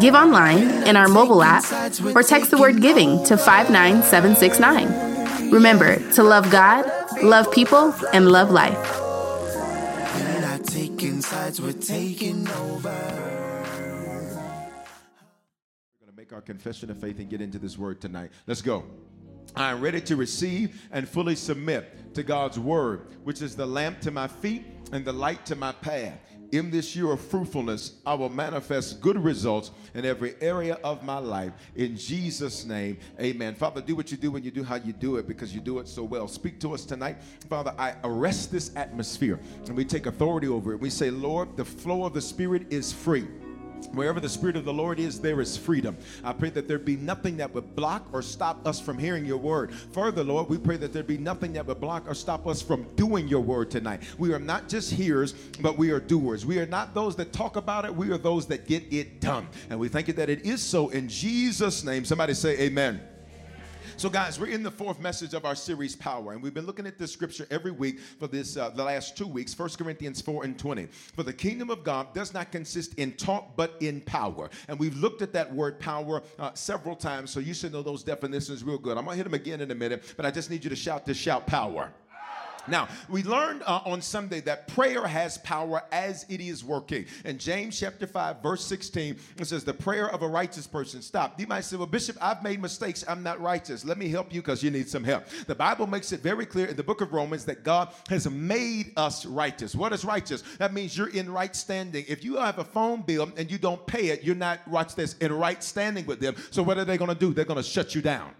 Give online, in our mobile app, or text the word giving to 59769. Remember to love God, love people, and love life. we're taking over. We're going to make our confession of faith and get into this word tonight. Let's go. I am ready to receive and fully submit to God's word, which is the lamp to my feet and the light to my path. In this year of fruitfulness, I will manifest good results in every area of my life. In Jesus' name, amen. Father, do what you do when you do how you do it because you do it so well. Speak to us tonight. Father, I arrest this atmosphere and we take authority over it. We say, Lord, the flow of the Spirit is free. Wherever the Spirit of the Lord is, there is freedom. I pray that there be nothing that would block or stop us from hearing your word. Further, Lord, we pray that there be nothing that would block or stop us from doing your word tonight. We are not just hearers, but we are doers. We are not those that talk about it, we are those that get it done. And we thank you that it is so in Jesus' name. Somebody say, Amen. So, guys, we're in the fourth message of our series, Power, and we've been looking at this scripture every week for this uh, the last two weeks, 1 Corinthians 4 and 20. For the kingdom of God does not consist in talk, but in power. And we've looked at that word power uh, several times, so you should know those definitions real good. I'm gonna hit them again in a minute, but I just need you to shout this shout power. Now, we learned uh, on Sunday that prayer has power as it is working. In James chapter 5, verse 16, it says, The prayer of a righteous person. Stop. You might say, Well, Bishop, I've made mistakes. I'm not righteous. Let me help you because you need some help. The Bible makes it very clear in the book of Romans that God has made us righteous. What is righteous? That means you're in right standing. If you have a phone bill and you don't pay it, you're not, watch this, in right standing with them. So, what are they going to do? They're going to shut you down.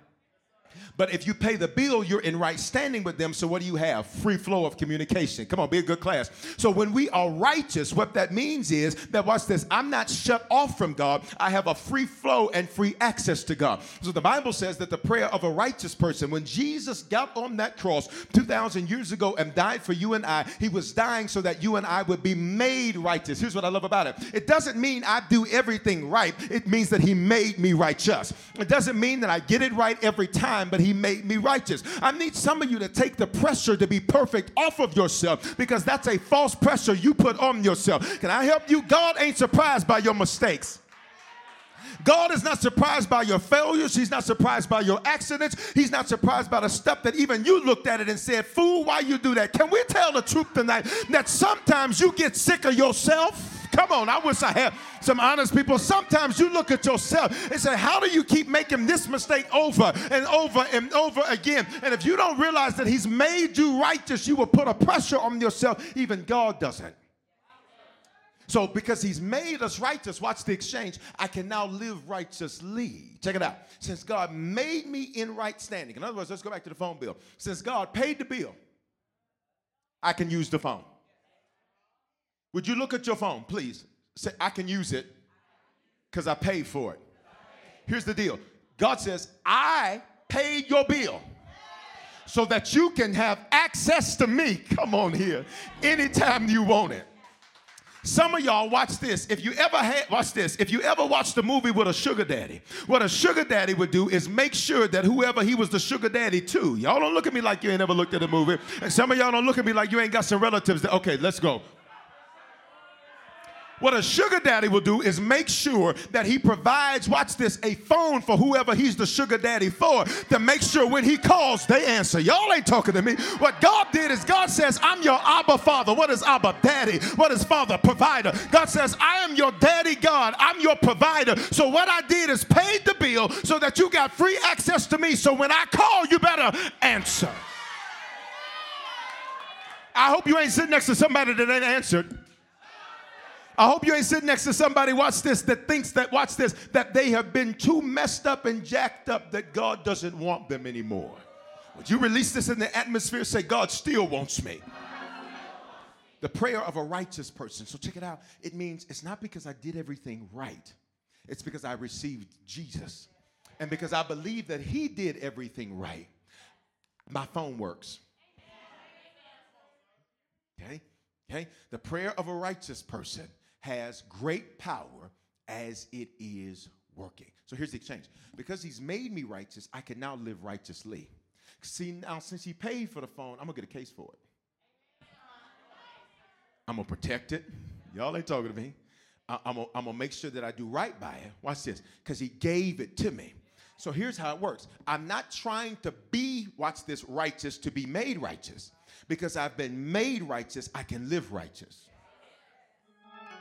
But if you pay the bill, you're in right standing with them. So what do you have? Free flow of communication. Come on, be a good class. So when we are righteous, what that means is that, watch this, I'm not shut off from God. I have a free flow and free access to God. So the Bible says that the prayer of a righteous person, when Jesus got on that cross 2,000 years ago and died for you and I, he was dying so that you and I would be made righteous. Here's what I love about it it doesn't mean I do everything right, it means that he made me righteous. It doesn't mean that I get it right every time, but he made me righteous. I need some of you to take the pressure to be perfect off of yourself because that's a false pressure you put on yourself. Can I help you? God ain't surprised by your mistakes. God is not surprised by your failures. He's not surprised by your accidents. He's not surprised by the stuff that even you looked at it and said, Fool, why you do that? Can we tell the truth tonight that sometimes you get sick of yourself? Come on, I wish I had some honest people. Sometimes you look at yourself and say, How do you keep making this mistake over and over and over again? And if you don't realize that He's made you righteous, you will put a pressure on yourself. Even God doesn't. So, because he's made us righteous, watch the exchange, I can now live righteously. Check it out. Since God made me in right standing, in other words, let's go back to the phone bill. Since God paid the bill, I can use the phone. Would you look at your phone, please? Say, I can use it because I paid for it. Here's the deal God says, I paid your bill so that you can have access to me. Come on here, anytime you want it. Some of y'all watch this. If you ever had watch this, if you ever watched a movie with a sugar daddy, what a sugar daddy would do is make sure that whoever he was the sugar daddy to. Y'all don't look at me like you ain't ever looked at a movie. And some of y'all don't look at me like you ain't got some relatives that okay, let's go. What a sugar daddy will do is make sure that he provides, watch this, a phone for whoever he's the sugar daddy for to make sure when he calls, they answer. Y'all ain't talking to me. What God did is God says, I'm your Abba Father. What is Abba? Daddy. What is Father? Provider. God says, I am your daddy God. I'm your provider. So what I did is paid the bill so that you got free access to me. So when I call, you better answer. I hope you ain't sitting next to somebody that ain't answered. I hope you ain't sitting next to somebody, watch this, that thinks that, watch this, that they have been too messed up and jacked up that God doesn't want them anymore. Would you release this in the atmosphere? Say, God still wants me. The prayer of a righteous person. So check it out. It means it's not because I did everything right, it's because I received Jesus. And because I believe that He did everything right, my phone works. Okay? Okay? The prayer of a righteous person has great power as it is working. So here's the exchange. Because he's made me righteous, I can now live righteously. See, now since he paid for the phone, I'm gonna get a case for it. I'm gonna protect it. Y'all ain't talking to me. I, am gonna, I'm gonna make sure that I do right by it. Watch this, because he gave it to me. So here's how it works I'm not trying to be, watch this, righteous to be made righteous. Because I've been made righteous, I can live righteous.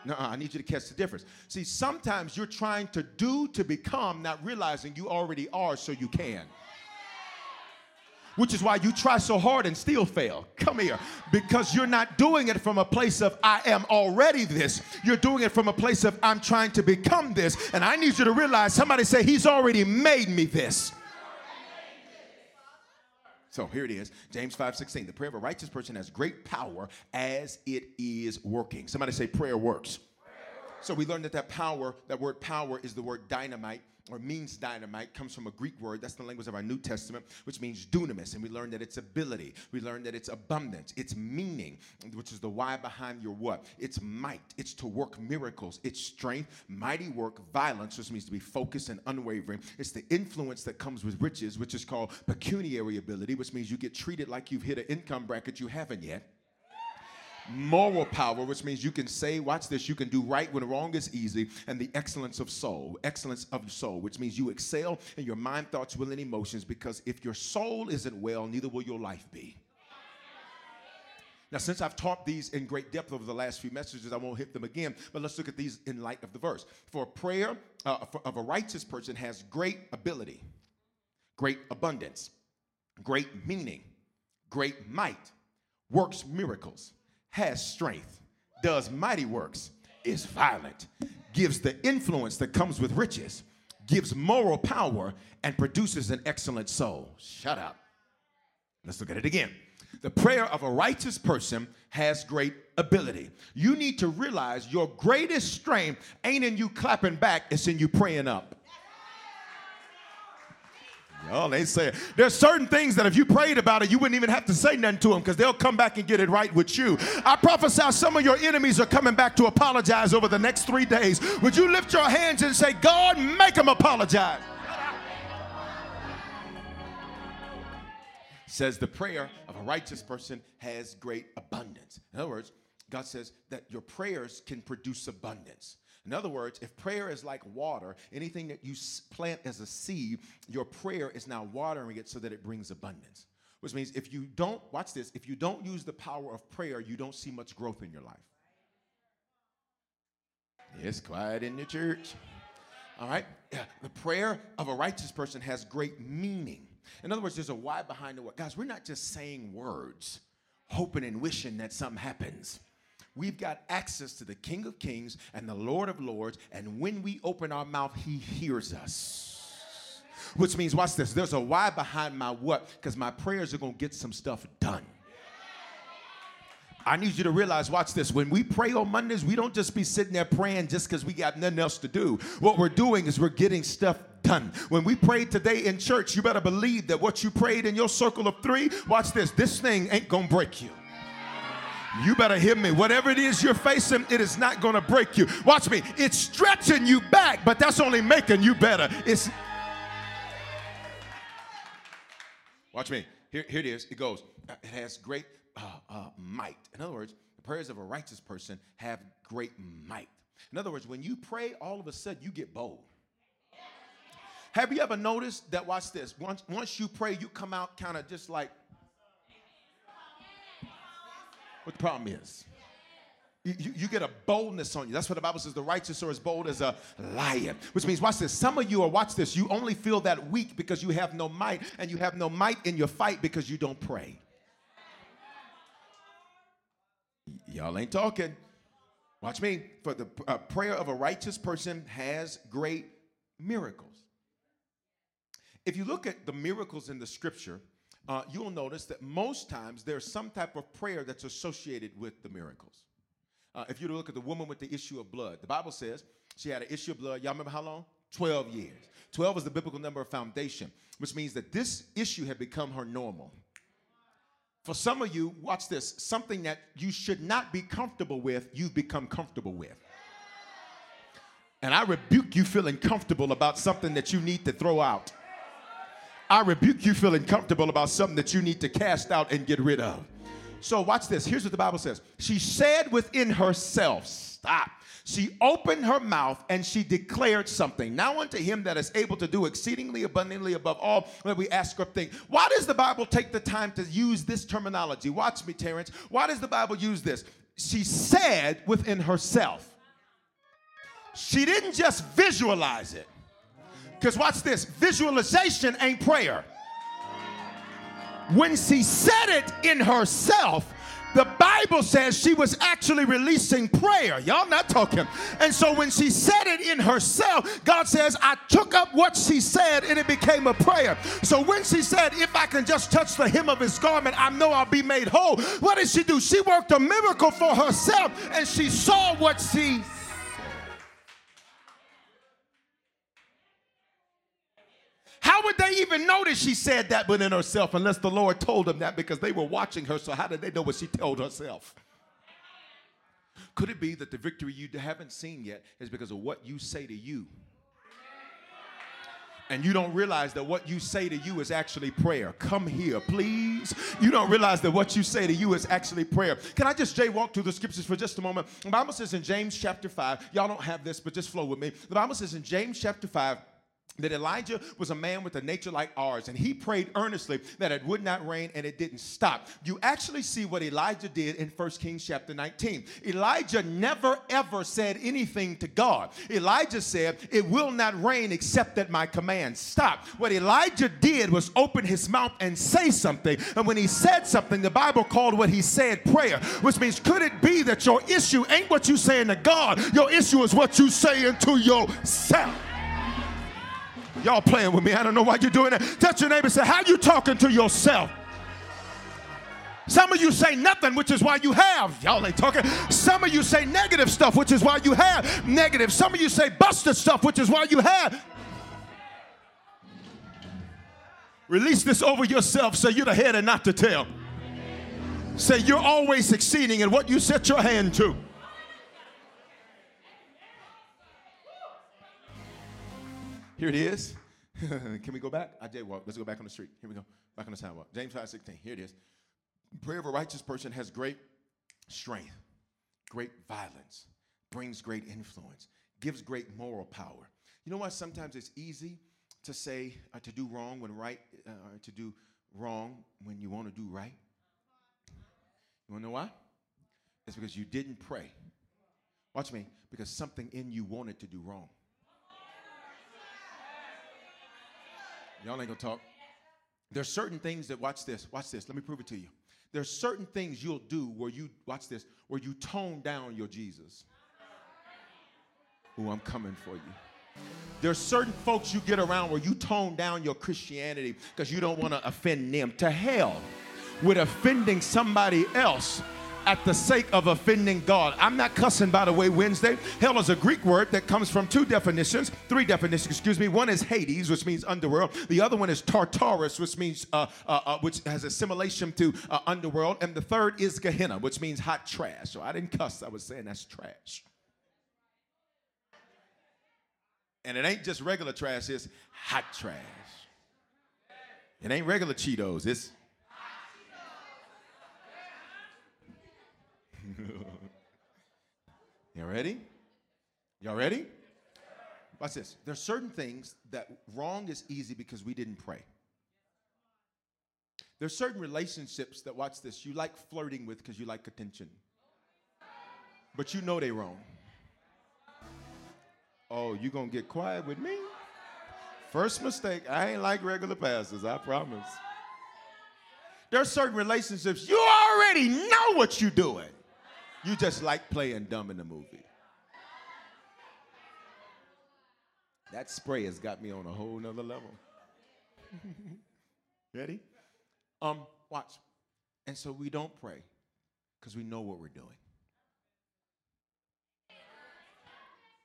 No, I need you to catch the difference. See, sometimes you're trying to do to become, not realizing you already are, so you can. Which is why you try so hard and still fail. Come here. Because you're not doing it from a place of, I am already this. You're doing it from a place of, I'm trying to become this. And I need you to realize somebody say, He's already made me this. So here it is, James 5:16. The prayer of a righteous person has great power as it is working. Somebody say prayer works. Prayer works. So we learned that that power, that word power is the word dynamite or means dynamite comes from a Greek word. That's the language of our New Testament, which means dunamis. And we learned that it's ability. We learned that it's abundance. It's meaning, which is the why behind your what. It's might. It's to work miracles. It's strength, mighty work, violence, which means to be focused and unwavering. It's the influence that comes with riches, which is called pecuniary ability, which means you get treated like you've hit an income bracket you haven't yet moral power, which means you can say, watch this, you can do right when wrong is easy, and the excellence of soul, excellence of soul, which means you excel in your mind, thoughts, will, and emotions, because if your soul isn't well, neither will your life be. Now, since I've taught these in great depth over the last few messages, I won't hit them again, but let's look at these in light of the verse. For prayer uh, for, of a righteous person has great ability, great abundance, great meaning, great might, works miracles has strength, does mighty works, is violent, gives the influence that comes with riches, gives moral power, and produces an excellent soul. Shut up. Let's look at it again. The prayer of a righteous person has great ability. You need to realize your greatest strength ain't in you clapping back, it's in you praying up. Oh, they say there's certain things that if you prayed about it, you wouldn't even have to say nothing to them because they'll come back and get it right with you. I prophesy some of your enemies are coming back to apologize over the next three days. Would you lift your hands and say, God, make them apologize? Says the prayer of a righteous person has great abundance. In other words, God says that your prayers can produce abundance. In other words, if prayer is like water, anything that you plant as a seed, your prayer is now watering it so that it brings abundance. Which means if you don't, watch this, if you don't use the power of prayer, you don't see much growth in your life. It's quiet in the church. All right? The prayer of a righteous person has great meaning. In other words, there's a why behind the what. Guys, we're not just saying words, hoping and wishing that something happens we've got access to the King of Kings and the Lord of Lords. And when we open our mouth, He hears us. Which means, watch this, there's a why behind my what, because my prayers are going to get some stuff done. I need you to realize, watch this. When we pray on Mondays, we don't just be sitting there praying just because we got nothing else to do. What we're doing is we're getting stuff done. When we prayed today in church, you better believe that what you prayed in your circle of three, watch this, this thing ain't gonna break you. You better hear me. Whatever it is you're facing, it is not gonna break you. Watch me. It's stretching you back, but that's only making you better. It's Watch me. Here, here it is. It goes. Uh, it has great uh, uh, might. In other words, the prayers of a righteous person have great might. In other words, when you pray, all of a sudden you get bold. Have you ever noticed that? Watch this. Once, once you pray, you come out kind of just like. What the problem is? You, you, get a boldness on you. That's what the Bible says. The righteous are as bold as a lion. Which means, watch this. Some of you are, watch this, you only feel that weak because you have no might, and you have no might in your fight because you don't pray. Y'all ain't talking. Watch me. For the uh, prayer of a righteous person has great miracles. If you look at the miracles in the scripture, uh, you'll notice that most times there's some type of prayer that's associated with the miracles. Uh, if you look at the woman with the issue of blood, the Bible says she had an issue of blood. Y'all remember how long? 12 years. 12 is the biblical number of foundation, which means that this issue had become her normal. For some of you, watch this something that you should not be comfortable with, you've become comfortable with. And I rebuke you feeling comfortable about something that you need to throw out. I rebuke you feeling comfortable about something that you need to cast out and get rid of. So, watch this. Here's what the Bible says. She said within herself, Stop. She opened her mouth and she declared something. Now unto him that is able to do exceedingly abundantly above all that we ask or think. Why does the Bible take the time to use this terminology? Watch me, Terrence. Why does the Bible use this? She said within herself. She didn't just visualize it. Because watch this visualization ain't prayer. When she said it in herself, the Bible says she was actually releasing prayer. Y'all not talking. And so when she said it in herself, God says, I took up what she said and it became a prayer. So when she said, If I can just touch the hem of his garment, I know I'll be made whole. What did she do? She worked a miracle for herself and she saw what she How would they even notice she said that within herself unless the Lord told them that because they were watching her? So, how did they know what she told herself? Could it be that the victory you haven't seen yet is because of what you say to you? and you don't realize that what you say to you is actually prayer. Come here, please. You don't realize that what you say to you is actually prayer. Can I just jaywalk through the scriptures for just a moment? The Bible says in James chapter 5, y'all don't have this, but just flow with me. The Bible says in James chapter 5, that Elijah was a man with a nature like ours, and he prayed earnestly that it would not rain and it didn't stop. You actually see what Elijah did in 1 Kings chapter 19. Elijah never ever said anything to God. Elijah said, It will not rain except at my command. Stop. What Elijah did was open his mouth and say something. And when he said something, the Bible called what he said prayer, which means could it be that your issue ain't what you saying to God? Your issue is what you saying to yourself. Y'all playing with me. I don't know why you're doing that. Touch your neighbor and say, How you talking to yourself? Some of you say nothing, which is why you have. Y'all ain't talking. Some of you say negative stuff, which is why you have negative. Some of you say busted stuff, which is why you have. Release this over yourself so you're the head and not the tail. Say you're always succeeding in what you set your hand to. Here it is. Can we go back? I jaywalk. Let's go back on the street. Here we go. Back on the sidewalk. James 5 16. Here it is. Prayer of a righteous person has great strength, great violence, brings great influence, gives great moral power. You know why sometimes it's easy to say, uh, to do wrong when right, uh, to do wrong when you want to do right? You want to know why? It's because you didn't pray. Watch me, because something in you wanted to do wrong. Y'all ain't gonna talk. There's certain things that, watch this, watch this, let me prove it to you. There's certain things you'll do where you, watch this, where you tone down your Jesus. Oh, I'm coming for you. There's certain folks you get around where you tone down your Christianity because you don't want to offend them. To hell with offending somebody else at the sake of offending God. I'm not cussing, by the way, Wednesday. Hell is a Greek word that comes from two definitions, three definitions, excuse me. One is Hades, which means underworld. The other one is Tartarus, which means, uh, uh, uh, which has assimilation to uh, underworld. And the third is Gehenna, which means hot trash. So I didn't cuss, I was saying that's trash. And it ain't just regular trash, it's hot trash. It ain't regular Cheetos, it's Y'all ready? Y'all ready? Watch this. There's certain things that wrong is easy because we didn't pray. There's certain relationships that, watch this, you like flirting with because you like attention. But you know they wrong. Oh, you gonna get quiet with me? First mistake, I ain't like regular pastors, I promise. There's certain relationships you already know what you're doing. You just like playing dumb in the movie. That spray has got me on a whole nother level. Ready? Um, watch. And so we don't pray because we know what we're doing.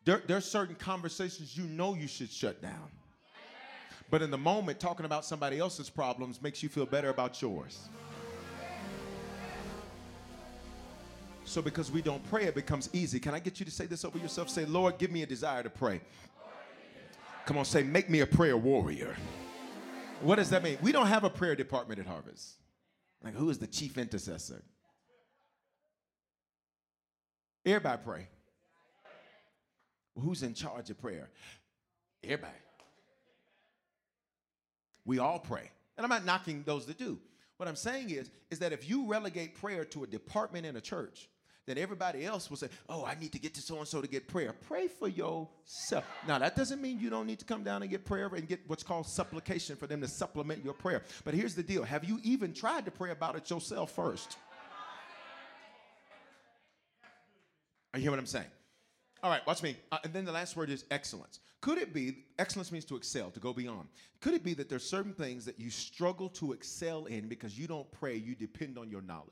There, there are certain conversations you know you should shut down. But in the moment, talking about somebody else's problems makes you feel better about yours. So, because we don't pray, it becomes easy. Can I get you to say this over yourself? Say, Lord, give me a desire to pray. Come on, say, make me a prayer warrior. What does that mean? We don't have a prayer department at Harvest. Like, who is the chief intercessor? Everybody pray. Who's in charge of prayer? Everybody. We all pray. And I'm not knocking those that do. What I'm saying is, is that if you relegate prayer to a department in a church, then everybody else will say, Oh, I need to get to so and so to get prayer. Pray for yourself. Now, that doesn't mean you don't need to come down and get prayer and get what's called supplication for them to supplement your prayer. But here's the deal Have you even tried to pray about it yourself first? Are you hear what I'm saying? All right, watch me. Uh, and then the last word is excellence. Could it be, excellence means to excel, to go beyond. Could it be that there's certain things that you struggle to excel in because you don't pray, you depend on your knowledge?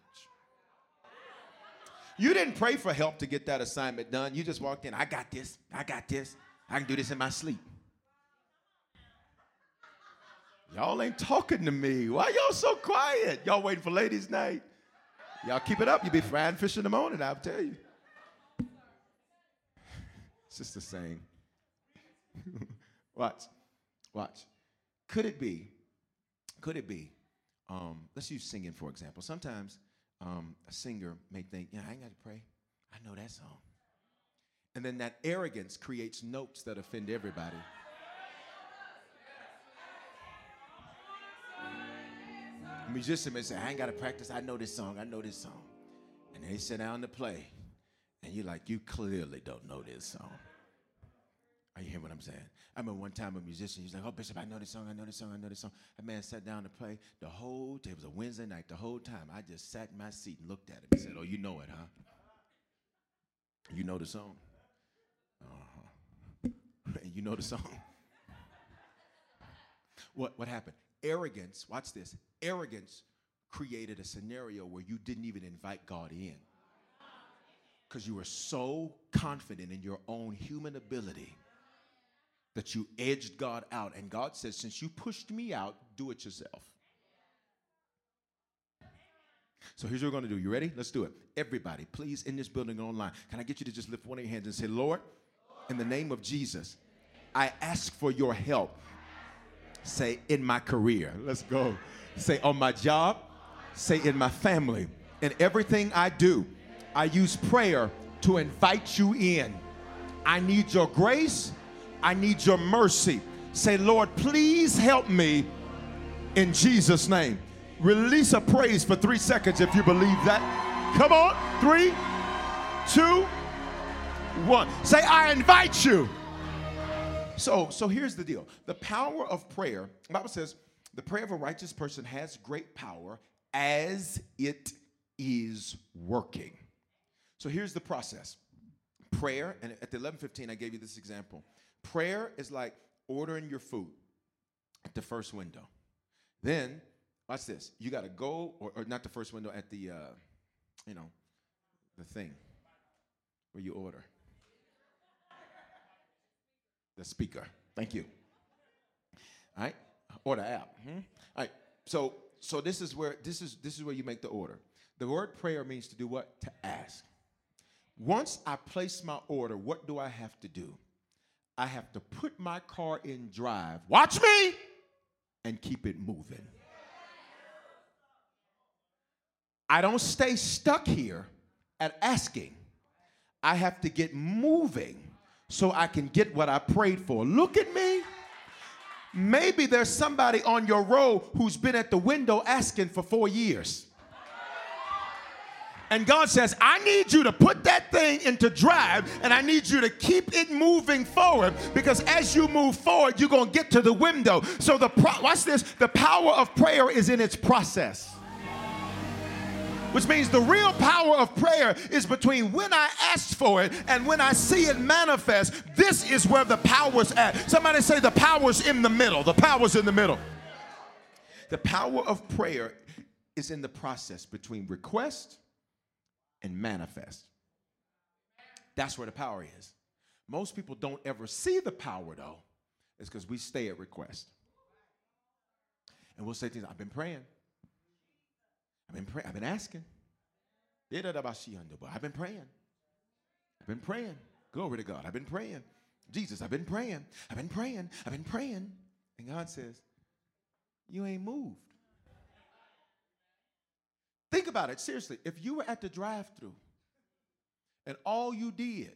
You didn't pray for help to get that assignment done. You just walked in, I got this, I got this, I can do this in my sleep. Y'all ain't talking to me. Why y'all so quiet? Y'all waiting for ladies' night. Y'all keep it up. You'll be frying fish in the morning, I'll tell you. It's just the same. watch, watch. Could it be, could it be, um, let's use singing for example. Sometimes um, a singer may think, yeah, I ain't got to pray. I know that song. And then that arrogance creates notes that offend everybody. A musician may say, I ain't got to practice. I know this song. I know this song. And they sit down to play. And you're like, you clearly don't know this song. Are you hearing what I'm saying? I remember one time a musician, he's like, Oh, Bishop, I know this song, I know this song, I know this song. A man sat down to play the whole day. It was a Wednesday night. The whole time, I just sat in my seat and looked at him and said, Oh, you know it, huh? You know the song? Uh-huh. you know the song? what, what happened? Arrogance, watch this. Arrogance created a scenario where you didn't even invite God in because you were so confident in your own human ability that you edged God out. And God says, Since you pushed me out, do it yourself. So here's what we're going to do. You ready? Let's do it. Everybody, please, in this building online, can I get you to just lift one of your hands and say, Lord, in the name of Jesus, I ask for your help. Say, in my career. Let's go. Say, on my job. Say, in my family. In everything I do, I use prayer to invite you in. I need your grace I need your mercy. Say, Lord, please help me in Jesus' name. Release a praise for three seconds if you believe that. Come on. Three, two, one. Say, I invite you. So, so here's the deal. The power of prayer, the Bible says, the prayer of a righteous person has great power as it is working. So here's the process. Prayer, and at the 11:15, I gave you this example. Prayer is like ordering your food at the first window. Then, watch this. You got to go, or, or, not the first window, at the, uh, you know, the thing where you order. The speaker. Thank you. All right, order app. Hmm? All right. So so this is where this is this is where you make the order. The word prayer means to do what? To ask. Once I place my order, what do I have to do? I have to put my car in drive. Watch me and keep it moving. I don't stay stuck here at asking. I have to get moving so I can get what I prayed for. Look at me. Maybe there's somebody on your row who's been at the window asking for four years. And God says, I need you to put that thing into drive and I need you to keep it moving forward because as you move forward, you're going to get to the window. So, the pro- watch this the power of prayer is in its process. Which means the real power of prayer is between when I asked for it and when I see it manifest. This is where the power's at. Somebody say the power's in the middle. The power's in the middle. The power of prayer is in the process between request and manifest. That's where the power is. Most people don't ever see the power though. It's because we stay at request. And we'll say things, I've been praying. I've been praying. I've been asking. I've been praying. I've been praying. Glory to God. I've been praying. Jesus, I've been praying. I've been praying. I've been praying. And God says, You ain't moved. Think about it seriously. If you were at the drive through and all you did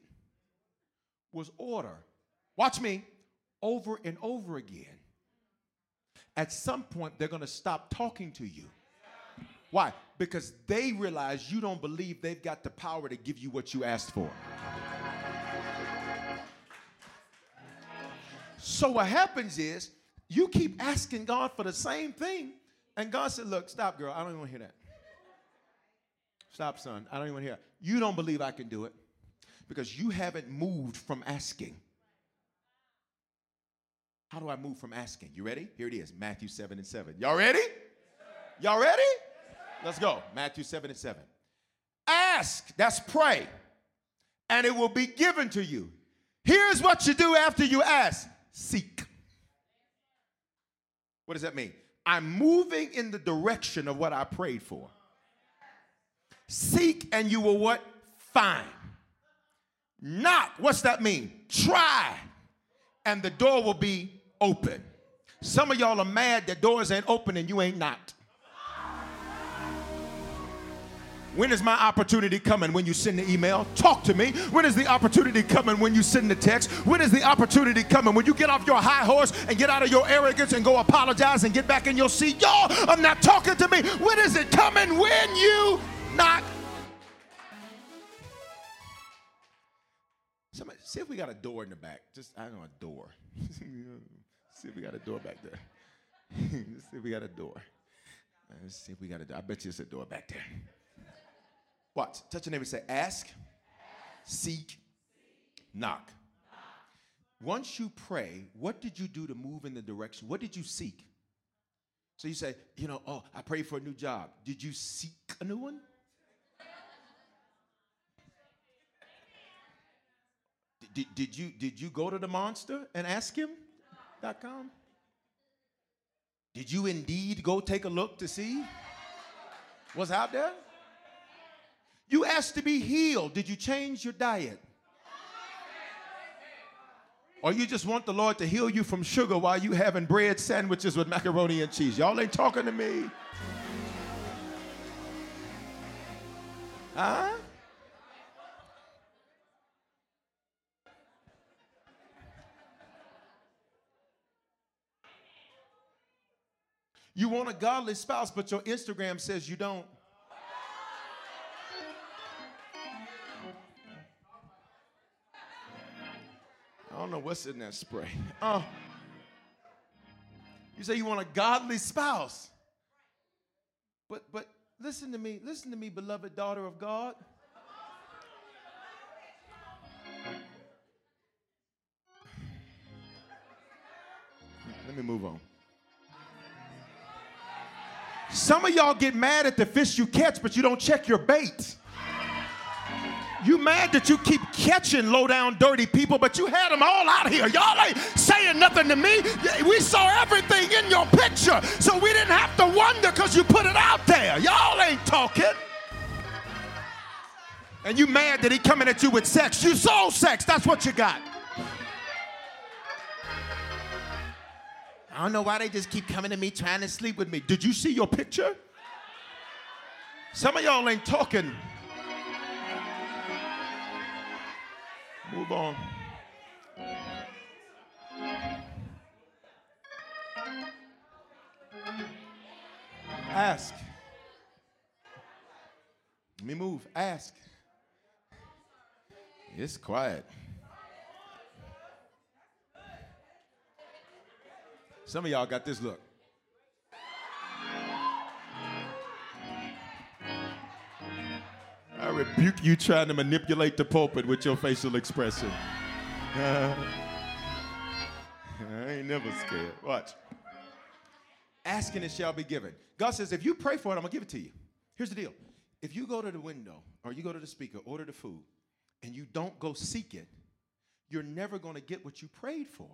was order, watch me, over and over again, at some point they're going to stop talking to you. Why? Because they realize you don't believe they've got the power to give you what you asked for. So what happens is you keep asking God for the same thing, and God said, Look, stop, girl. I don't even want to hear that. Stop, son. I don't even hear. You don't believe I can do it because you haven't moved from asking. How do I move from asking? You ready? Here it is Matthew 7 and 7. Y'all ready? Y'all ready? Let's go. Matthew 7 and 7. Ask, that's pray, and it will be given to you. Here's what you do after you ask seek. What does that mean? I'm moving in the direction of what I prayed for. Seek and you will what? Find. Knock, what's that mean? Try, and the door will be open. Some of y'all are mad that doors ain't open and you ain't knocked. When is my opportunity coming when you send the email? Talk to me. When is the opportunity coming when you send the text? When is the opportunity coming when you get off your high horse and get out of your arrogance and go apologize and get back in your seat? Y'all, I'm not talking to me. When is it coming when you knock? Somebody, see if we got a door in the back. Just, I don't know, a door. see if we got a door back there. See if we got a door. Let's see if we got a door. I bet you it's a door back there. Watch. Touch your neighbor say, ask, seek, knock. Once you pray, what did you do to move in the direction? What did you seek? So you say, you know, oh, I prayed for a new job. Did you seek a new one? Did, did, you, did you go to the monster and ask him? .com? Did you indeed go take a look to see what's out there? You asked to be healed. Did you change your diet? Or you just want the Lord to heal you from sugar while you having bread sandwiches with macaroni and cheese? Y'all ain't talking to me. Huh? You want a godly spouse, but your Instagram says you don't. I don't know what's in that spray. Oh. You say you want a godly spouse. But but listen to me, listen to me, beloved daughter of God. Let me move on. Some of y'all get mad at the fish you catch, but you don't check your bait. You mad that you keep catching low down dirty people, but you had them all out here. Y'all ain't saying nothing to me. We saw everything in your picture, so we didn't have to wonder because you put it out there. Y'all ain't talking. And you mad that he coming at you with sex. You sold sex. That's what you got. I don't know why they just keep coming to me trying to sleep with me. Did you see your picture? Some of y'all ain't talking. Move on. Ask. Let me move. Ask. It's quiet. Some of y'all got this look. I rebuke you trying to manipulate the pulpit with your facial expression. I ain't never scared. Watch. Asking it shall be given. God says, if you pray for it, I'm gonna give it to you. Here's the deal. If you go to the window or you go to the speaker, order the food, and you don't go seek it, you're never gonna get what you prayed for.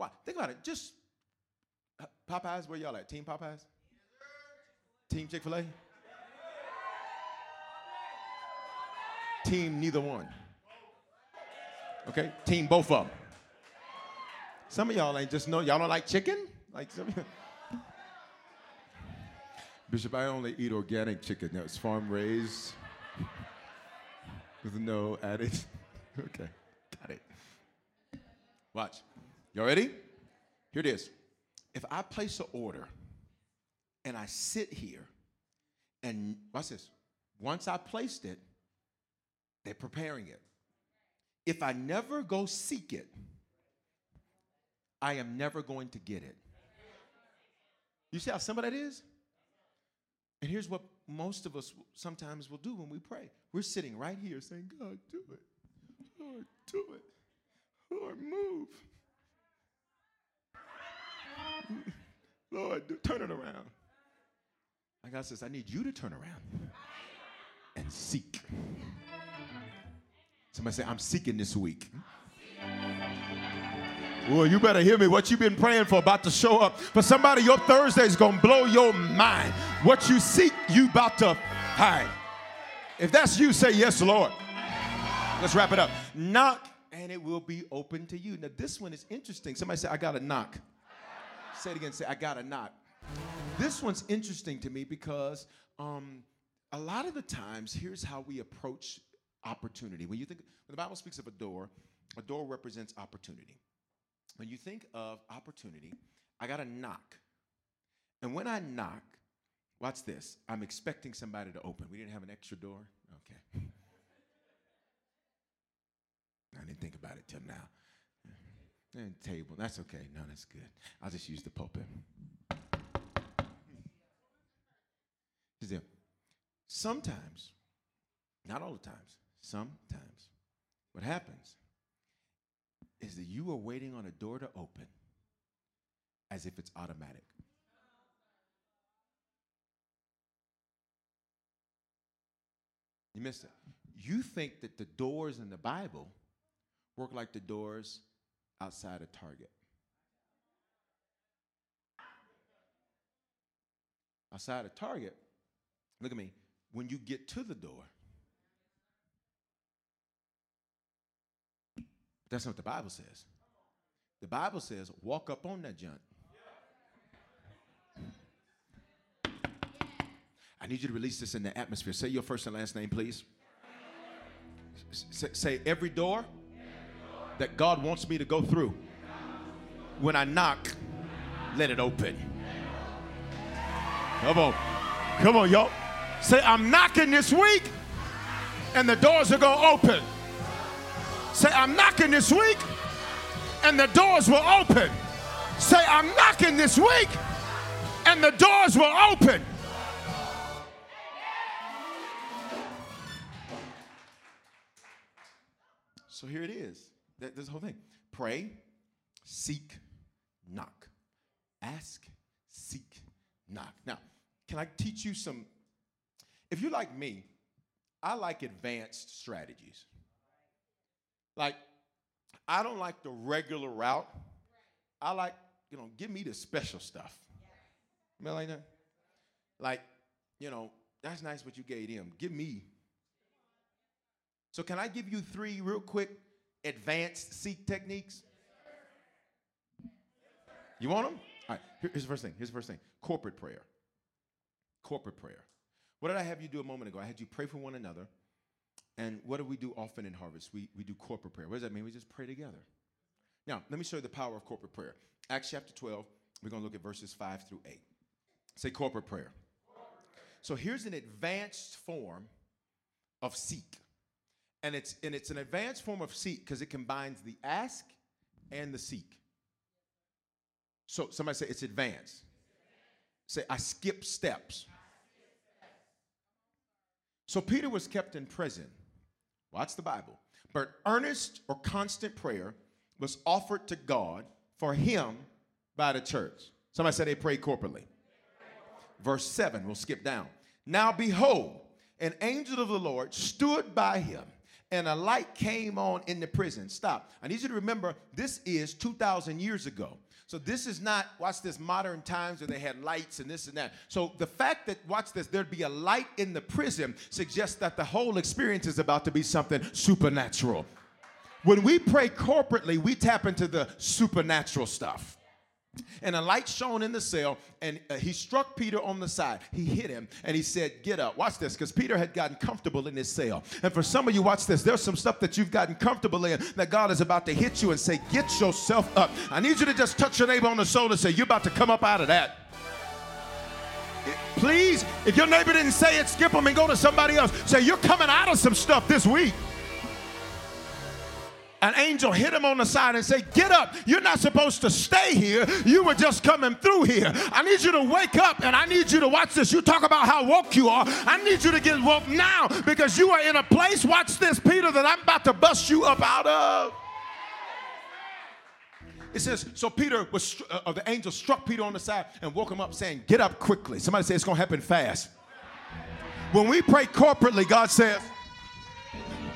Why? Think about it. Just uh, Popeyes, where y'all at? Team Popeyes? Team Chick fil A? Team neither one. Okay? Team both of them. Some of y'all ain't just know, y'all don't like chicken? Like some Bishop, I only eat organic chicken. That's farm raised with no added. okay, got it. Watch. You ready? Here it is. If I place an order and I sit here and watch this. Once I placed it, they're preparing it. If I never go seek it, I am never going to get it. You see how simple that is? And here's what most of us sometimes will do when we pray. We're sitting right here saying, God, do it. Lord, do it. Lord, move. Lord, turn it around. My God says, I need you to turn around and seek. Somebody say, I'm seeking this week. Well, you better hear me. What you've been praying for about to show up. For somebody, your Thursday is going to blow your mind. What you seek, you about to find. If that's you, say yes, Lord. Let's wrap it up. Knock, and it will be open to you. Now, this one is interesting. Somebody say, I got a knock. Say it again. Say, I got a knock. This one's interesting to me because um, a lot of the times, here's how we approach opportunity. When you think, when the Bible speaks of a door, a door represents opportunity. When you think of opportunity, I got to knock. And when I knock, watch this. I'm expecting somebody to open. We didn't have an extra door? Okay. I didn't think about it till now. And table. That's okay. No, that's good. I'll just use the pulpit. Sometimes, not all the times, sometimes, what happens is that you are waiting on a door to open as if it's automatic. You missed it. You think that the doors in the Bible work like the doors outside of Target. Outside of Target, look at me, when you get to the door, that's not what the Bible says. The Bible says, walk up on that junk. I need you to release this in the atmosphere. Say your first and last name, please. Say, say every door that God wants me to go through. When I knock, let it open. Come on. Come on, y'all. Say, I'm knocking this week, and the doors are going to open. Say, I'm knocking this week, and the doors will open. Say, I'm knocking this week, and the doors will open. So here it is. There's the whole thing. Pray, seek, knock. Ask, seek, knock. Now, can I teach you some? If you're like me, I like advanced strategies. Like, I don't like the regular route. I like, you know, give me the special stuff. You know, like that? Like, you know, that's nice what you gave him. Give me. So, can I give you three real quick advanced seek techniques? You want them? All right, here's the first thing. Here's the first thing corporate prayer. Corporate prayer. What did I have you do a moment ago? I had you pray for one another. And what do we do often in Harvest? We, we do corporate prayer. What does that mean? We just pray together. Now, let me show you the power of corporate prayer. Acts chapter 12, we're going to look at verses 5 through 8. Say corporate prayer. So here's an advanced form of seek. And it's, and it's an advanced form of seek because it combines the ask and the seek. So somebody say it's advanced. Say, I skip steps. So Peter was kept in prison. Watch the Bible. But earnest or constant prayer was offered to God for him by the church. Somebody said they prayed corporately. Verse 7, we'll skip down. Now behold, an angel of the Lord stood by him, and a light came on in the prison. Stop. I need you to remember this is 2,000 years ago. So this is not, watch this, modern times where they had lights and this and that. So the fact that, watch this, there'd be a light in the prison suggests that the whole experience is about to be something supernatural. When we pray corporately, we tap into the supernatural stuff. And a light shone in the cell, and uh, he struck Peter on the side. He hit him, and he said, Get up. Watch this, because Peter had gotten comfortable in his cell. And for some of you, watch this. There's some stuff that you've gotten comfortable in that God is about to hit you and say, Get yourself up. I need you to just touch your neighbor on the shoulder and say, You're about to come up out of that. Please, if your neighbor didn't say it, skip them and go to somebody else. Say, You're coming out of some stuff this week an angel hit him on the side and say, Get up. You're not supposed to stay here. You were just coming through here. I need you to wake up and I need you to watch this. You talk about how woke you are. I need you to get woke now because you are in a place, watch this, Peter, that I'm about to bust you up out of. It says, so Peter was, uh, uh the angel struck Peter on the side and woke him up saying, Get up quickly. Somebody say it's going to happen fast. When we pray corporately, God says,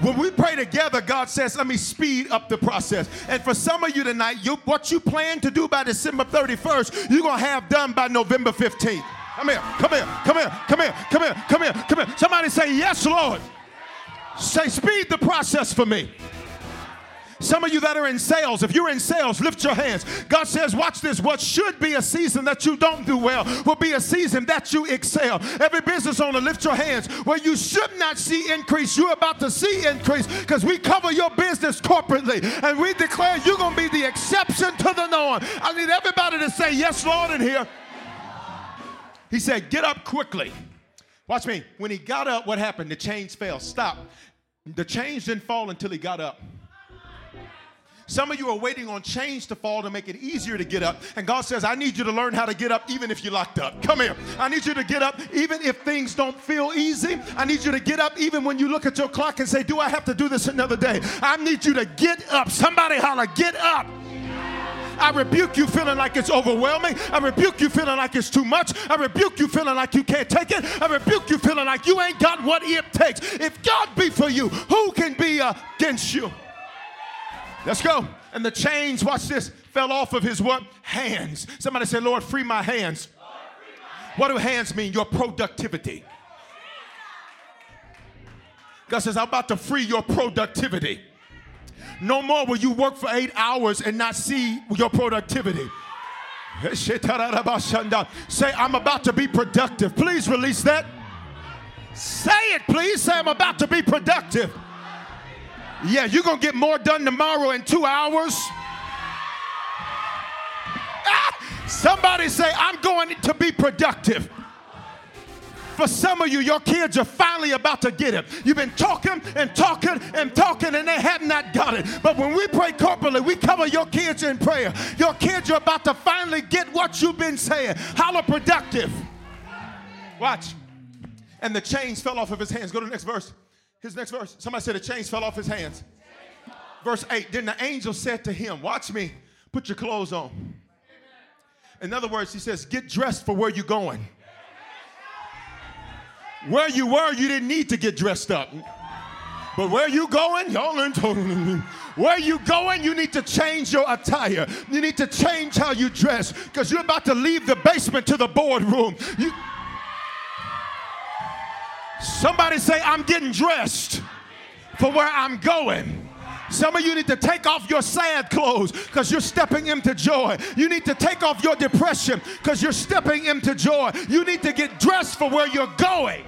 when we pray together, God says, let me speed up the process. And for some of you tonight, you, what you plan to do by December 31st, you're going to have done by November 15th. Come here, come here, come here, come here, come here, come here, come here. Somebody say, Yes, Lord. Say, speed the process for me. Some of you that are in sales, if you're in sales, lift your hands. God says, Watch this. What should be a season that you don't do well will be a season that you excel. Every business owner, lift your hands. Where you should not see increase, you're about to see increase because we cover your business corporately and we declare you're going to be the exception to the norm. I need everybody to say, Yes, Lord, in here. He said, Get up quickly. Watch me. When he got up, what happened? The chains fell. Stop. The chains didn't fall until he got up. Some of you are waiting on change to fall to make it easier to get up. And God says, I need you to learn how to get up even if you're locked up. Come here. I need you to get up even if things don't feel easy. I need you to get up even when you look at your clock and say, Do I have to do this another day? I need you to get up. Somebody holler, get up. I rebuke you feeling like it's overwhelming. I rebuke you feeling like it's too much. I rebuke you feeling like you can't take it. I rebuke you feeling like you ain't got what it takes. If God be for you, who can be against you? Let's go. And the chains, watch this, fell off of his what? Hands. Somebody say, Lord, free my hands. Lord, free my hands. What do hands mean? Your productivity. God says, I'm about to free your productivity. No more will you work for eight hours and not see your productivity. Say, I'm about to be productive. Please release that. Say it, please. Say, I'm about to be productive. Yeah, you're going to get more done tomorrow in two hours. Ah, somebody say, I'm going to be productive. For some of you, your kids are finally about to get it. You've been talking and talking and talking, and they have not got it. But when we pray corporately, we cover your kids in prayer. Your kids are about to finally get what you've been saying. Holla productive. Watch. And the chains fell off of his hands. Go to the next verse. His next verse. Somebody said the chains fell off his hands. Verse 8. Then the angel said to him, Watch me, put your clothes on. In other words, he says, Get dressed for where you're going. Where you were, you didn't need to get dressed up. But where you going, y'all learn Where you going, you need to change your attire. You need to change how you dress because you're about to leave the basement to the boardroom. You, somebody say, I'm getting dressed for where I'm going. Some of you need to take off your sad clothes because you're stepping into joy. You need to take off your depression because you're stepping into joy. You need to get dressed for where you're going.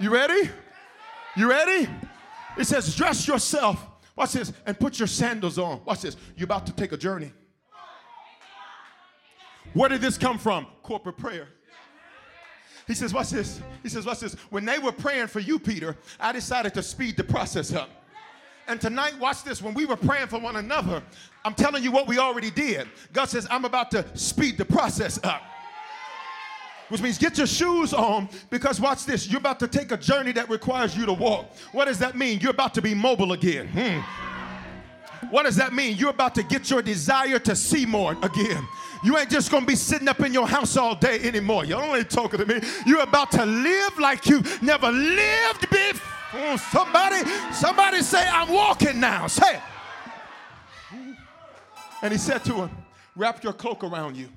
You ready? You ready? It says, dress yourself. Watch this. And put your sandals on. Watch this. You're about to take a journey. Where did this come from? Corporate prayer. He says, Watch this. He says, Watch this. When they were praying for you, Peter, I decided to speed the process up. And tonight, watch this. When we were praying for one another, I'm telling you what we already did. God says, I'm about to speed the process up. Which means get your shoes on because watch this. You're about to take a journey that requires you to walk. What does that mean? You're about to be mobile again. Hmm. What does that mean? You're about to get your desire to see more again. You ain't just gonna be sitting up in your house all day anymore. Y'all ain't talking to me. You're about to live like you never lived before. Somebody, somebody say, I'm walking now. Say it. And he said to him, Wrap your cloak around you.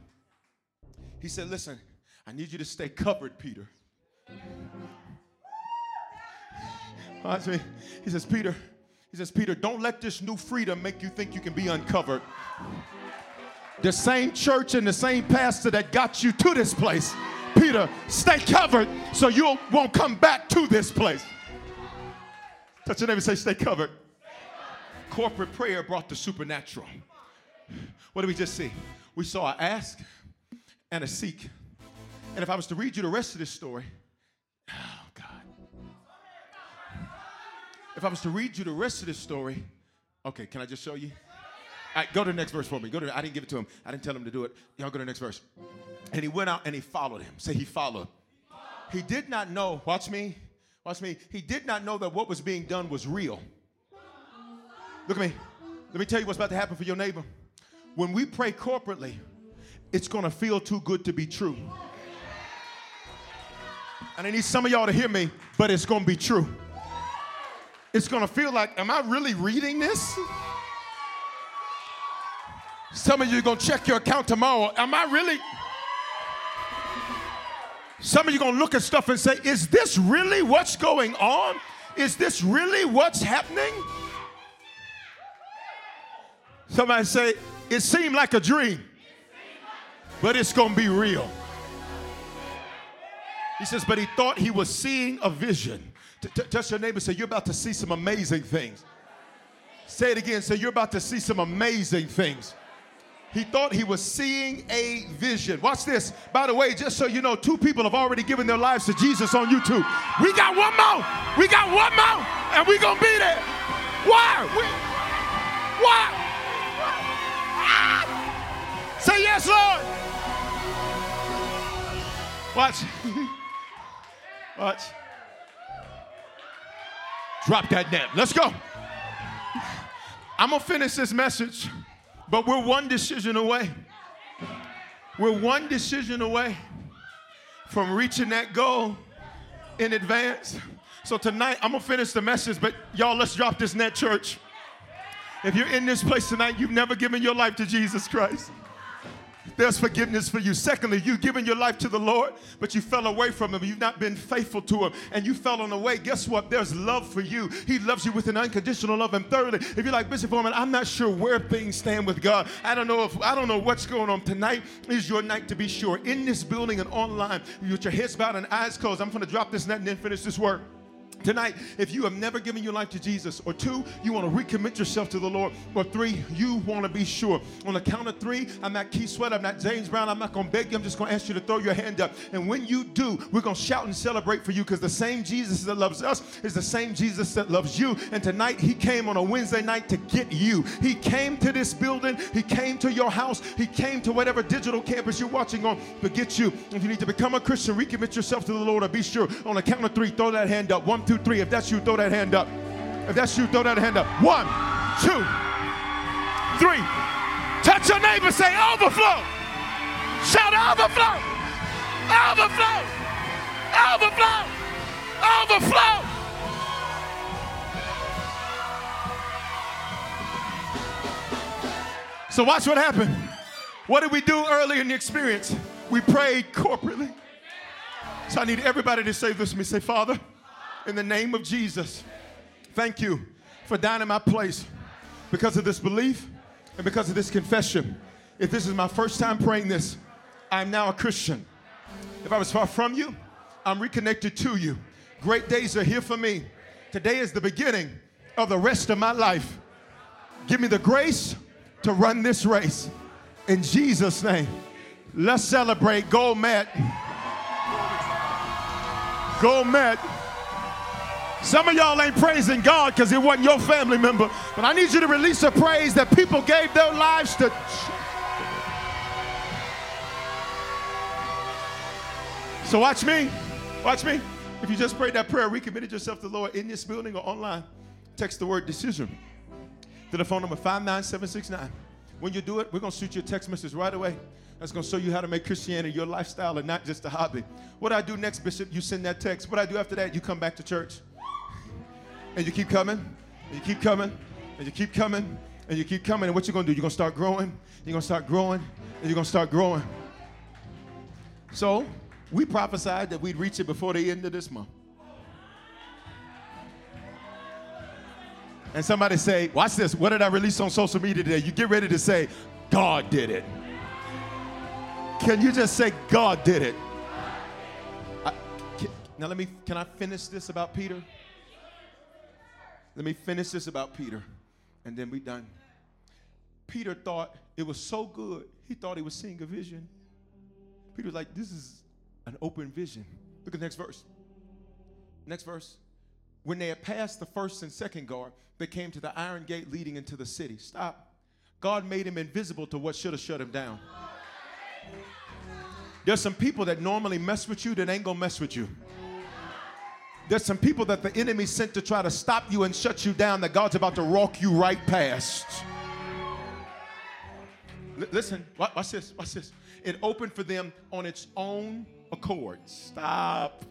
He said, Listen, I need you to stay covered, Peter. Watch me. He says, Peter, he says, Peter, don't let this new freedom make you think you can be uncovered. The same church and the same pastor that got you to this place. Peter, stay covered so you won't come back to this place. Touch your neighbor and say, stay covered. Corporate prayer brought the supernatural. What did we just see? We saw an ask and a seek. And if I was to read you the rest of this story, oh God. If I was to read you the rest of this story, okay, can I just show you? Right, go to the next verse for me. Go to. I didn't give it to him. I didn't tell him to do it. Y'all go to the next verse. And he went out and he followed him. Say he followed. He did not know. Watch me. Watch me. He did not know that what was being done was real. Look at me. Let me tell you what's about to happen for your neighbor. When we pray corporately, it's gonna feel too good to be true. And I need some of y'all to hear me, but it's gonna be true. It's gonna feel like, am I really reading this? Some of you are going to check your account tomorrow. Am I really? Some of you are going to look at stuff and say, Is this really what's going on? Is this really what's happening? Somebody say, It seemed like a dream, but it's going to be real. He says, But he thought he was seeing a vision. Touch your neighbor say, You're about to see some amazing things. Say it again. Say, You're about to see some amazing things. He thought he was seeing a vision. Watch this. By the way, just so you know, two people have already given their lives to Jesus on YouTube. We got one more. We got one more, and we're gonna be there. Why? We, why? Ah! Say yes, Lord. Watch. Watch. Drop that net. Let's go. I'm gonna finish this message. But we're one decision away. We're one decision away from reaching that goal in advance. So tonight, I'm gonna finish the message, but y'all, let's drop this net, church. If you're in this place tonight, you've never given your life to Jesus Christ there's forgiveness for you. Secondly, you've given your life to the Lord, but you fell away from Him. You've not been faithful to Him, and you fell on the way. Guess what? There's love for you. He loves you with an unconditional love. And thirdly, if you're like Bishop Foreman, I'm not sure where things stand with God. I don't know if I don't know what's going on. Tonight is your night to be sure. In this building and online, with your heads bowed and eyes closed, I'm going to drop this net and then finish this work. Tonight, if you have never given your life to Jesus, or two, you want to recommit yourself to the Lord, or three, you want to be sure. On the count of three, I'm not Keith Sweat, I'm not James Brown, I'm not going to beg you, I'm just going to ask you to throw your hand up. And when you do, we're going to shout and celebrate for you because the same Jesus that loves us is the same Jesus that loves you. And tonight, He came on a Wednesday night to get you. He came to this building, He came to your house, He came to whatever digital campus you're watching on to get you. If you need to become a Christian, recommit yourself to the Lord, or be sure. On the count of three, throw that hand up. One, two, three. If that's you, throw that hand up. If that's you, throw that hand up. One, two, three. Touch your neighbor, say overflow. Shout overflow. Overflow! Overflow! Overflow! So watch what happened. What did we do early in the experience? We prayed corporately. So I need everybody to say this to me. Say, Father, in the name of Jesus, thank you for dying in my place because of this belief and because of this confession. If this is my first time praying this, I'm now a Christian. If I was far from you, I'm reconnected to you. Great days are here for me. Today is the beginning of the rest of my life. Give me the grace to run this race. In Jesus' name, let's celebrate Gold Met. Gold Met. Some of y'all ain't praising God because it wasn't your family member, but I need you to release a praise that people gave their lives to. So watch me. Watch me. If you just prayed that prayer, recommitted yourself to the Lord in this building or online, text the word decision to the phone number 59769. When you do it, we're going to shoot you a text message right away. That's going to show you how to make Christianity your lifestyle and not just a hobby. What I do next, Bishop, you send that text. What I do after that, you come back to church. And you keep coming, and you keep coming, and you keep coming, and you keep coming. And what you're to do, you're to start growing, you're to start growing, and you're to start growing. So, we prophesied that we'd reach it before the end of this month. And somebody say, watch this, what did I release on social media today? You get ready to say, God did it. Can you just say, God did it? I, can, now let me, can I finish this about Peter? Let me finish this about Peter, and then we done. Peter thought it was so good, he thought he was seeing a vision. Peter was like, this is an open vision. Look at the next verse. Next verse. When they had passed the first and second guard, they came to the iron gate leading into the city. Stop. God made him invisible to what should have shut him down. There's some people that normally mess with you that ain't gonna mess with you. There's some people that the enemy sent to try to stop you and shut you down that God's about to walk you right past. L- listen, watch this, watch this. It opened for them on its own accord. Stop.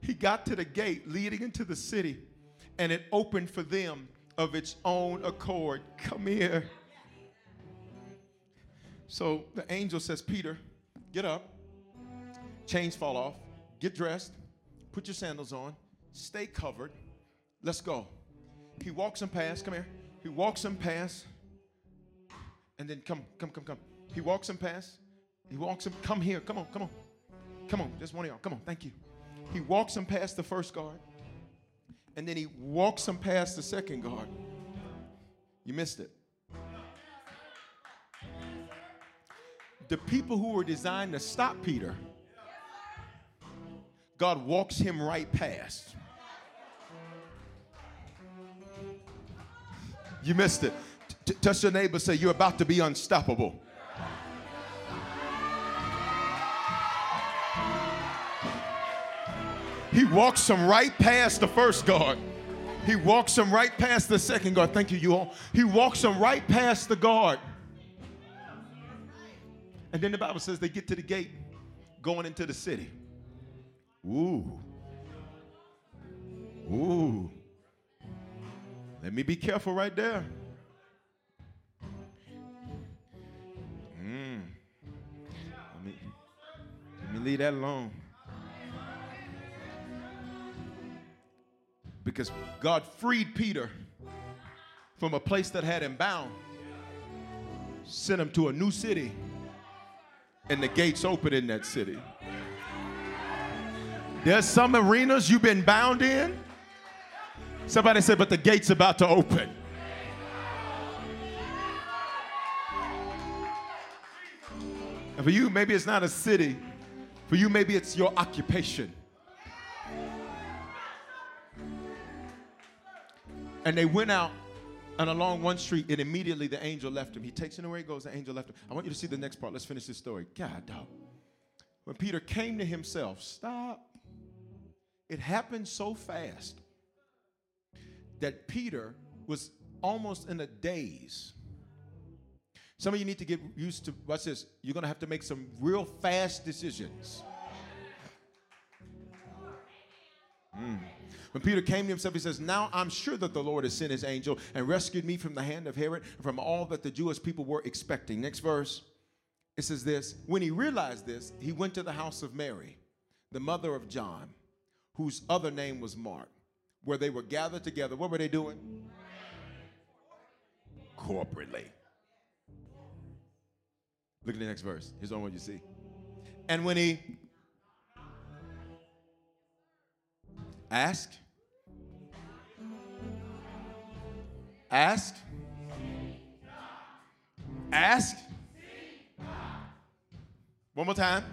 He got to the gate leading into the city, and it opened for them of its own accord. Come here. So the angel says, Peter, get up, chains fall off, get dressed, put your sandals on, stay covered. Let's go. He walks him past, come here. He walks him past, and then come, come, come, come. He walks him past. He walks him, come here, come on, come on. Come on, just one of y'all. Come on, thank you. He walks him past the first guard, and then he walks him past the second guard. You missed it. The people who were designed to stop Peter, God walks him right past. You missed it. Touch your neighbor, say, You're about to be unstoppable. He walks him right past the first guard. He walks him right past the second guard. Thank you, you all. He walks him right past the guard. And then the Bible says they get to the gate going into the city. Ooh. Ooh. Let me be careful right there. Mm. Let, me, let me leave that alone. Because God freed Peter from a place that had him bound, sent him to a new city, and the gates open in that city. There's some arenas you've been bound in. Somebody said, but the gate's about to open. And for you, maybe it's not a city. For you, maybe it's your occupation. And they went out and along one street, and immediately the angel left him. He takes him where he goes, the angel left him. I want you to see the next part. Let's finish this story. God, dog. When Peter came to himself, stop. It happened so fast that Peter was almost in a daze. Some of you need to get used to, watch this, you're going to have to make some real fast decisions. Mm. When Peter came to himself, he says, Now I'm sure that the Lord has sent his angel and rescued me from the hand of Herod and from all that the Jewish people were expecting. Next verse, it says this When he realized this, he went to the house of Mary, the mother of John, whose other name was Mark where they were gathered together. What were they doing? Corporately. Look at the next verse. Here's the one you see. And when he asked, asked, asked, one more time.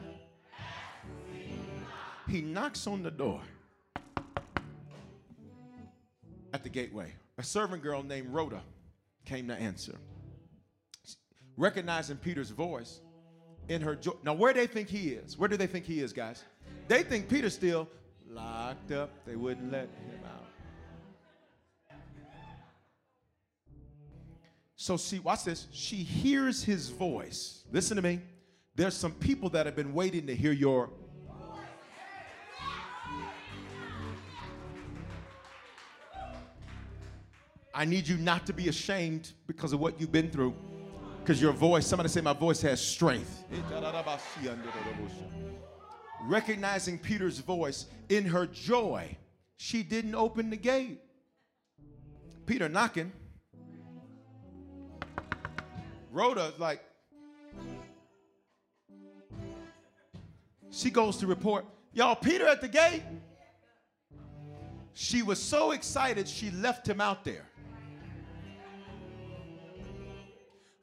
He knocks on the door at the gateway. A servant girl named Rhoda came to answer. Recognizing Peter's voice in her joy. Now, where they think he is? Where do they think he is, guys? They think Peter's still locked up. They wouldn't let him out. So, see, watch this. She hears his voice. Listen to me. There's some people that have been waiting to hear your I need you not to be ashamed because of what you've been through. Because your voice, somebody say, My voice has strength. Recognizing Peter's voice in her joy, she didn't open the gate. Peter knocking. Rhoda's like, she goes to report, Y'all, Peter at the gate. She was so excited, she left him out there.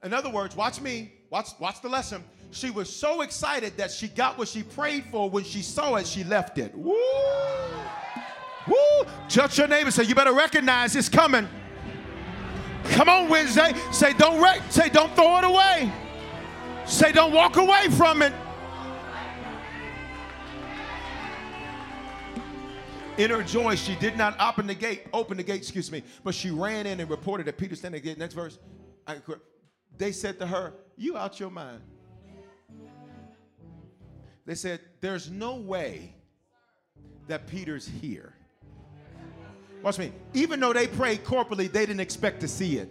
In other words, watch me, watch, watch the lesson. She was so excited that she got what she prayed for. When she saw it, she left it. Woo! Woo! Touch your neighbor. Say, you better recognize it's coming. Come on, Wednesday. Say, don't re- say, don't throw it away. Say, don't walk away from it. In her joy, she did not open the gate, open the gate, excuse me, but she ran in and reported that Peter standing at the gate. Next verse. They said to her, You out your mind. They said, There's no way that Peter's here. Watch me. Even though they prayed corporately, they didn't expect to see it.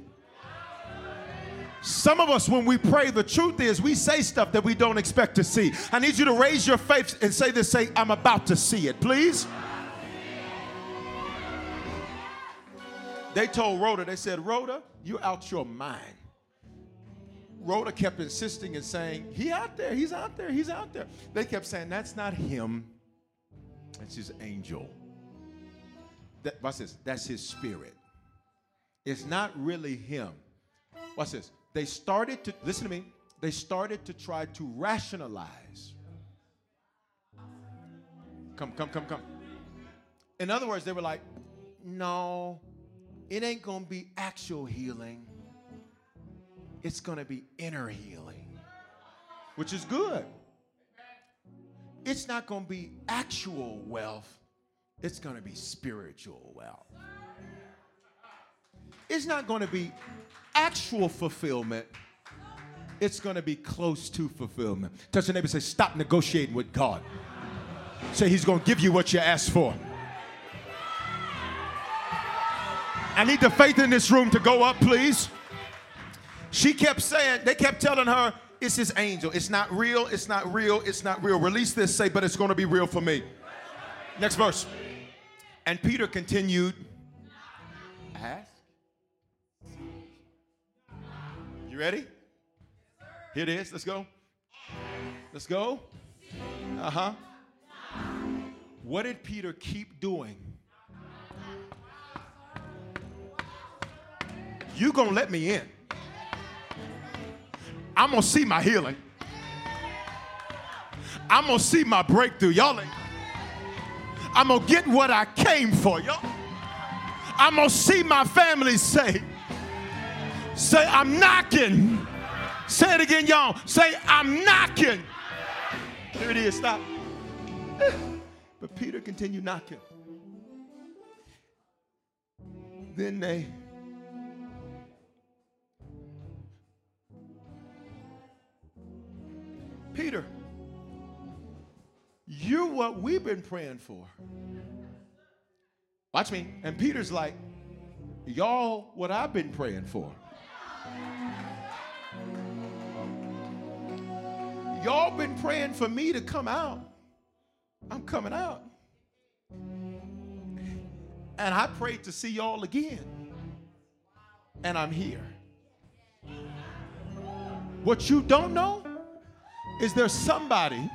Some of us, when we pray, the truth is we say stuff that we don't expect to see. I need you to raise your faith and say this say, I'm about to see it, please. They told Rhoda, they said, Rhoda, you're out your mind. Rhoda kept insisting and saying, He out there, he's out there, he's out there. They kept saying, That's not him. That's his angel. That, watch this, that's his spirit. It's not really him. Watch this. They started to, listen to me, they started to try to rationalize. Come, come, come, come. In other words, they were like, no, it ain't gonna be actual healing it's going to be inner healing, which is good. It's not going to be actual wealth, it's going to be spiritual wealth. It's not going to be actual fulfillment. It's going to be close to fulfillment. Touch your neighbor say, Stop negotiating with God. Say, He's going to give you what you asked for. I need the faith in this room to go up, please. She kept saying, they kept telling her, it's his angel. It's not real, it's not real, it's not real. Release this, say, but it's going to be real for me. Next verse. And Peter continued, ask. You ready? Here it is. Let's go. Let's go. Uh huh. What did Peter keep doing? You gonna let me in? I'm gonna see my healing. I'm gonna see my breakthrough. Y'all. I'm gonna get what I came for, y'all. I'm gonna see my family say, say, I'm knocking. Say it again, y'all. Say, I'm knocking. Here it is, stop. But Peter continued knocking. Then they Peter, you're what we've been praying for. Watch me. And Peter's like, Y'all, what I've been praying for. Y'all been praying for me to come out. I'm coming out. And I prayed to see y'all again. And I'm here. What you don't know is there somebody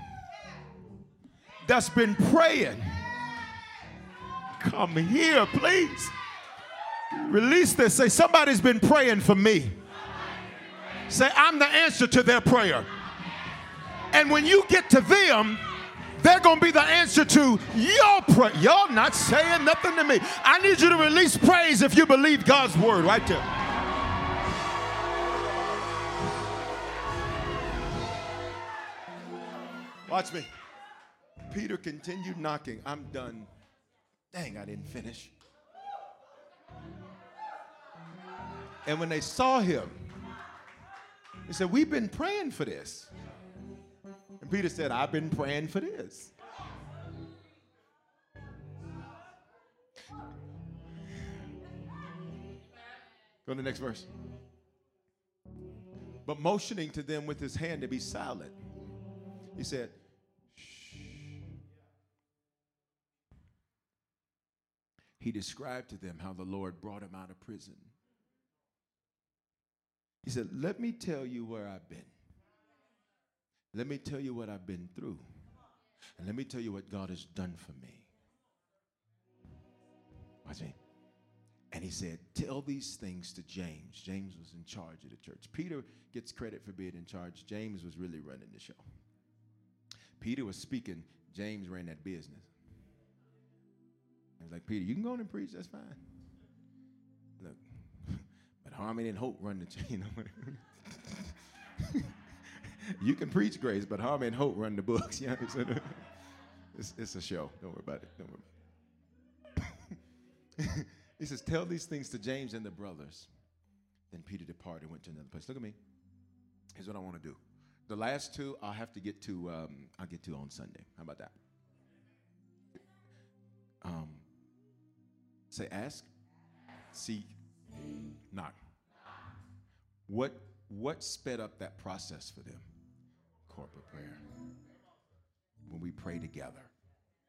that's been praying. Come here, please. Release this. Say, somebody's been praying for me. Say, I'm the answer to their prayer. And when you get to them, they're going to be the answer to your prayer. Y'all not saying nothing to me. I need you to release praise if you believe God's word right there. Watch me. Peter continued knocking. I'm done. Dang, I didn't finish. And when they saw him, they said, We've been praying for this. And Peter said, I've been praying for this. Go to the next verse. But motioning to them with his hand to be silent, he said, He described to them how the Lord brought him out of prison. He said, Let me tell you where I've been. Let me tell you what I've been through. And let me tell you what God has done for me. Watch me. And he said, Tell these things to James. James was in charge of the church. Peter gets credit for being in charge. James was really running the show. Peter was speaking, James ran that business. Was like, Peter, you can go in and preach, that's fine. Look, but Harmony and Hope run the chain. you can preach grace, but Harmony and Hope run the books. Yeah, it's, it's a show. Don't worry about it. Don't worry. About it. he says, "Tell these things to James and the brothers." Then Peter departed and went to another place. Look at me. Here's what I want to do. The last two I'll have to get to. Um, I'll get to on Sunday. How about that? Um, say, ask, seek, knock. What what sped up that process for them? Corporate prayer. When we pray together.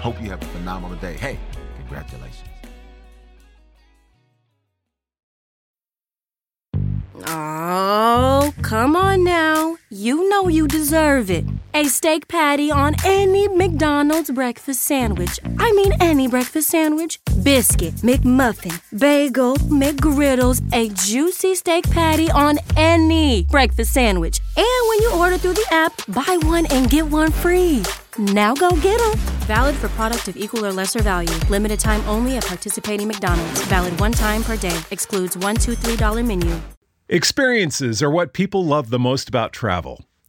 Hope you have a phenomenal day. Hey, congratulations. Oh, come on now. You know you deserve it. A steak patty on any McDonald's breakfast sandwich. I mean, any breakfast sandwich. Biscuit, McMuffin, bagel, McGriddles, a juicy steak patty on any breakfast sandwich. And when you order through the app, buy one and get one free. Now go get them. Valid for product of equal or lesser value. Limited time only at participating McDonald's. Valid one time per day. Excludes one, two, three dollar menu. Experiences are what people love the most about travel.